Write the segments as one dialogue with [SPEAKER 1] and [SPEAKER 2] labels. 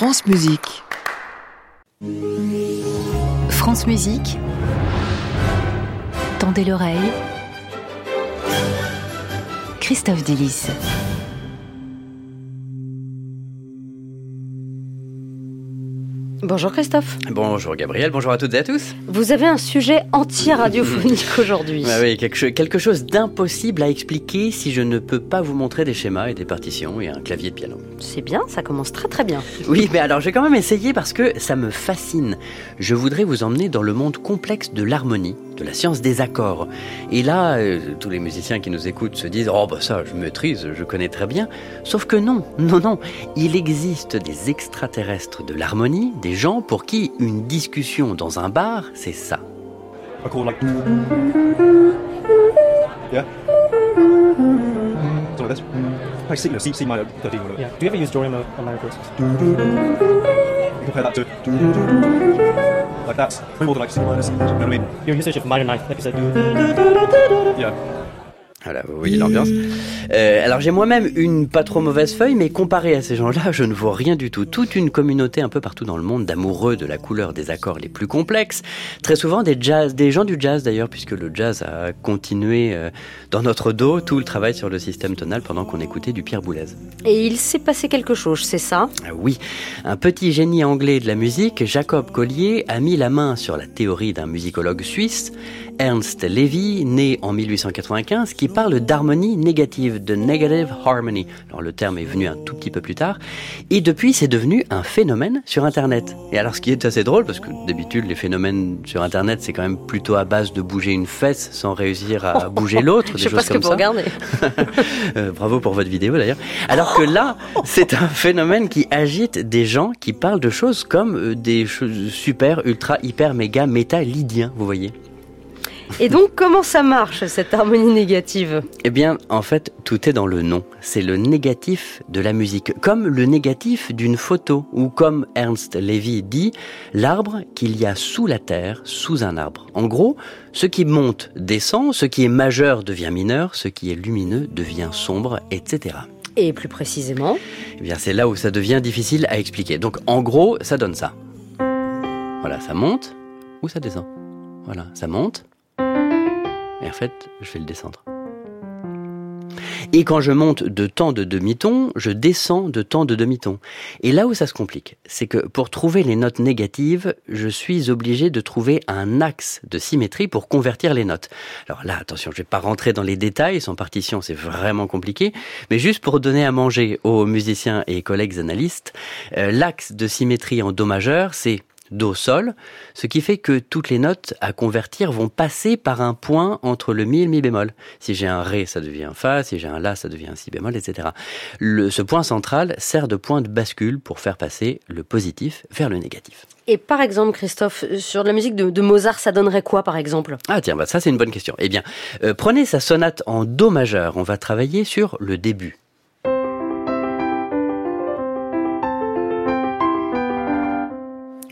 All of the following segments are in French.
[SPEAKER 1] France Musique.
[SPEAKER 2] France Musique. Tendez l'oreille. Christophe Delis.
[SPEAKER 3] Bonjour Christophe.
[SPEAKER 4] Bonjour Gabriel, bonjour à toutes et à tous.
[SPEAKER 3] Vous avez un sujet anti-radiophonique aujourd'hui.
[SPEAKER 4] Ah oui, quelque, quelque chose d'impossible à expliquer si je ne peux pas vous montrer des schémas et des partitions et un clavier de piano.
[SPEAKER 3] C'est bien, ça commence très très bien.
[SPEAKER 4] Oui, mais alors j'ai quand même essayé parce que ça me fascine. Je voudrais vous emmener dans le monde complexe de l'harmonie, de la science des accords. Et là, euh, tous les musiciens qui nous écoutent se disent Oh, bah ça, je maîtrise, je connais très bien. Sauf que non, non, non. Il existe des extraterrestres de l'harmonie, des gens pour qui une discussion dans un bar, c'est ça.
[SPEAKER 5] Yeah. Something like this. Like C, no, C, C minor 13. whatever.
[SPEAKER 6] Yeah. Do you ever use Dorian on?
[SPEAKER 5] You compare that to. Like that. Way more than like C minor. You know what I mean?
[SPEAKER 6] Your usage of minor ninth, like you said.
[SPEAKER 5] Yeah.
[SPEAKER 4] Voilà, vous voyez l'ambiance. Euh, alors j'ai moi-même une pas trop mauvaise feuille, mais comparé à ces gens-là, je ne vois rien du tout. Toute une communauté un peu partout dans le monde d'amoureux de la couleur des accords les plus complexes. Très souvent des jazz, des gens du jazz d'ailleurs, puisque le jazz a continué euh, dans notre dos tout le travail sur le système tonal pendant qu'on écoutait du Pierre Boulez.
[SPEAKER 3] Et il s'est passé quelque chose, c'est ça?
[SPEAKER 4] Ah Oui, un petit génie anglais de la musique, Jacob Collier, a mis la main sur la théorie d'un musicologue suisse, Ernst Levy, né en 1895, qui parle d'harmonie négative, de negative harmony. Alors le terme est venu un tout petit peu plus tard, et depuis c'est devenu un phénomène sur Internet. Et alors ce qui est assez drôle, parce que d'habitude les phénomènes sur Internet c'est quand même plutôt à base de bouger une fesse sans réussir à bouger l'autre,
[SPEAKER 3] Je sais pas ce que vous regardez.
[SPEAKER 4] Euh, bravo pour votre vidéo d'ailleurs. Alors que là, c'est un phénomène qui agite des gens qui parlent de choses comme euh, des choses super, ultra, hyper, méga, méta, lydiens, vous voyez.
[SPEAKER 3] Et donc comment ça marche cette harmonie négative?
[SPEAKER 4] Eh bien, en fait, tout est dans le nom. C'est le négatif de la musique, comme le négatif d'une photo, ou comme Ernst Levy dit, l'arbre qu'il y a sous la terre, sous un arbre. En gros, ce qui monte descend, ce qui est majeur devient mineur, ce qui est lumineux devient sombre, etc.
[SPEAKER 3] Et plus précisément
[SPEAKER 4] Eh bien, c'est là où ça devient difficile à expliquer. Donc, en gros, ça donne ça. Voilà, ça monte ou ça descend. Voilà, ça monte. Et en fait, je vais le descendre. Et quand je monte de temps de demi-ton, je descends de temps de demi-ton. Et là où ça se complique, c'est que pour trouver les notes négatives, je suis obligé de trouver un axe de symétrie pour convertir les notes. Alors là, attention, je vais pas rentrer dans les détails, sans partition, c'est vraiment compliqué, mais juste pour donner à manger aux musiciens et collègues analystes, euh, l'axe de symétrie en do majeur, c'est Do sol, ce qui fait que toutes les notes à convertir vont passer par un point entre le mi et le mi bémol. Si j'ai un ré, ça devient un fa, si j'ai un la, ça devient un si bémol, etc. Le, ce point central sert de point de bascule pour faire passer le positif vers le négatif.
[SPEAKER 3] Et par exemple Christophe, sur la musique de, de Mozart, ça donnerait quoi par exemple?
[SPEAKER 4] Ah tiens, bah ça c'est une bonne question. Eh bien, euh, prenez sa sonate en do majeur. On va travailler sur le début.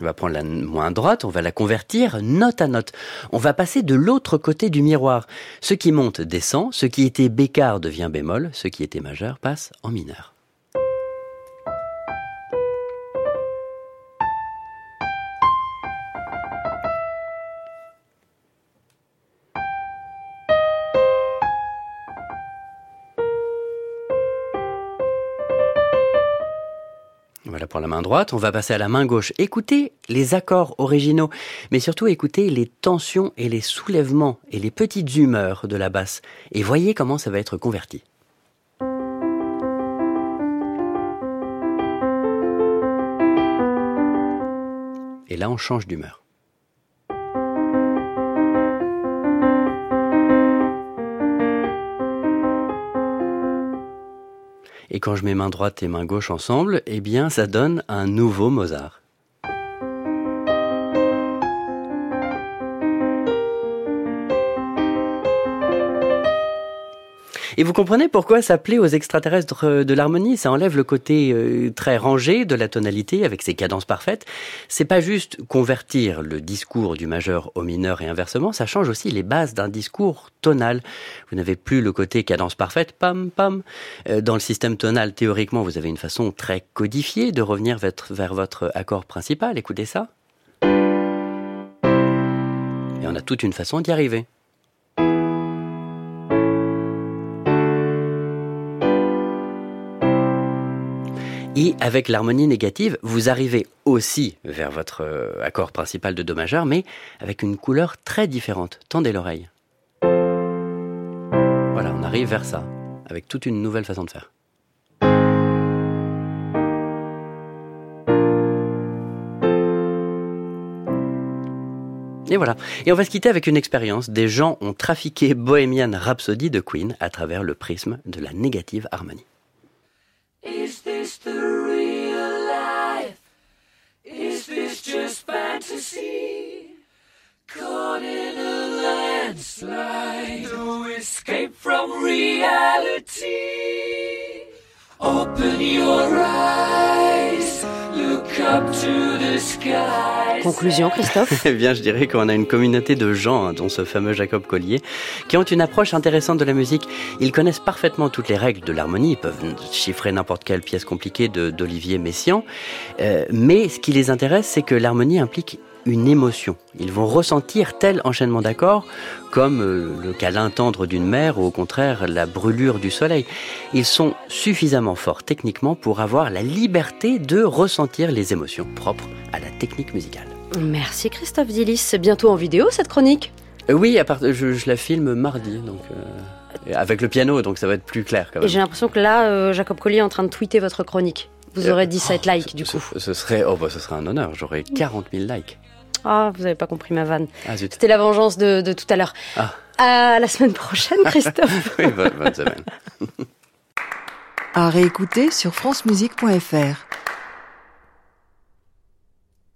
[SPEAKER 4] On va prendre la main droite, on va la convertir note à note. On va passer de l'autre côté du miroir. Ce qui monte descend, ce qui était bécard devient bémol, ce qui était majeur passe en mineur. Voilà pour la main droite, on va passer à la main gauche. Écoutez les accords originaux, mais surtout écoutez les tensions et les soulèvements et les petites humeurs de la basse. Et voyez comment ça va être converti. Et là, on change d'humeur. Et quand je mets main droite et main gauche ensemble, eh bien, ça donne un nouveau Mozart. Et vous comprenez pourquoi ça plaît aux extraterrestres euh, de l'harmonie? Ça enlève le côté euh, très rangé de la tonalité avec ses cadences parfaites. C'est pas juste convertir le discours du majeur au mineur et inversement, ça change aussi les bases d'un discours tonal. Vous n'avez plus le côté cadence parfaite, pam pam. Euh, Dans le système tonal, théoriquement, vous avez une façon très codifiée de revenir vers, vers votre accord principal. Écoutez ça. Et on a toute une façon d'y arriver. Et avec l'harmonie négative, vous arrivez aussi vers votre euh, accord principal de Do majeur, mais avec une couleur très différente. Tendez l'oreille. Voilà, on arrive vers ça, avec toute une nouvelle façon de faire. Et voilà. Et on va se quitter avec une expérience. Des gens ont trafiqué Bohemian Rhapsody de Queen à travers le prisme de la négative harmonie.
[SPEAKER 1] Is this the real life? Is this just fantasy? Caught in a landslide, no escape from reality. Open your eyes,
[SPEAKER 3] Conclusion, Christophe
[SPEAKER 4] Eh bien, je dirais qu'on a une communauté de gens, hein, dont ce fameux Jacob Collier, qui ont une approche intéressante de la musique. Ils connaissent parfaitement toutes les règles de l'harmonie, ils peuvent chiffrer n'importe quelle pièce compliquée de- d'Olivier Messiaen, Euh, mais ce qui les intéresse, c'est que l'harmonie implique une émotion. Ils vont ressentir tel enchaînement d'accords comme euh, le câlin tendre d'une mère ou au contraire la brûlure du soleil. Ils sont suffisamment forts techniquement pour avoir la liberté de ressentir les émotions propres à la technique musicale.
[SPEAKER 3] Merci Christophe Dillis. C'est bientôt en vidéo cette chronique?
[SPEAKER 4] Oui, à part, je, je la filme mardi, donc euh, avec le piano, donc ça va être plus clair quand
[SPEAKER 3] Et
[SPEAKER 4] même.
[SPEAKER 3] j'ai l'impression que là, euh, Jacob Collier est en train de tweeter votre chronique. Vous aurez 17
[SPEAKER 4] oh,
[SPEAKER 3] likes du
[SPEAKER 4] ce,
[SPEAKER 3] coup.
[SPEAKER 4] Ce serait, oh bah, ce serait un honneur. J'aurais 40 000 likes.
[SPEAKER 3] Ah, vous avez pas compris ma vanne.
[SPEAKER 4] Ah.
[SPEAKER 3] C'était la vengeance de, de tout à l'heure.
[SPEAKER 4] Ah.
[SPEAKER 3] À la semaine prochaine, Christophe.
[SPEAKER 4] Oui, bonne, bonne semaine.
[SPEAKER 7] À réécouter sur francemusique.fr.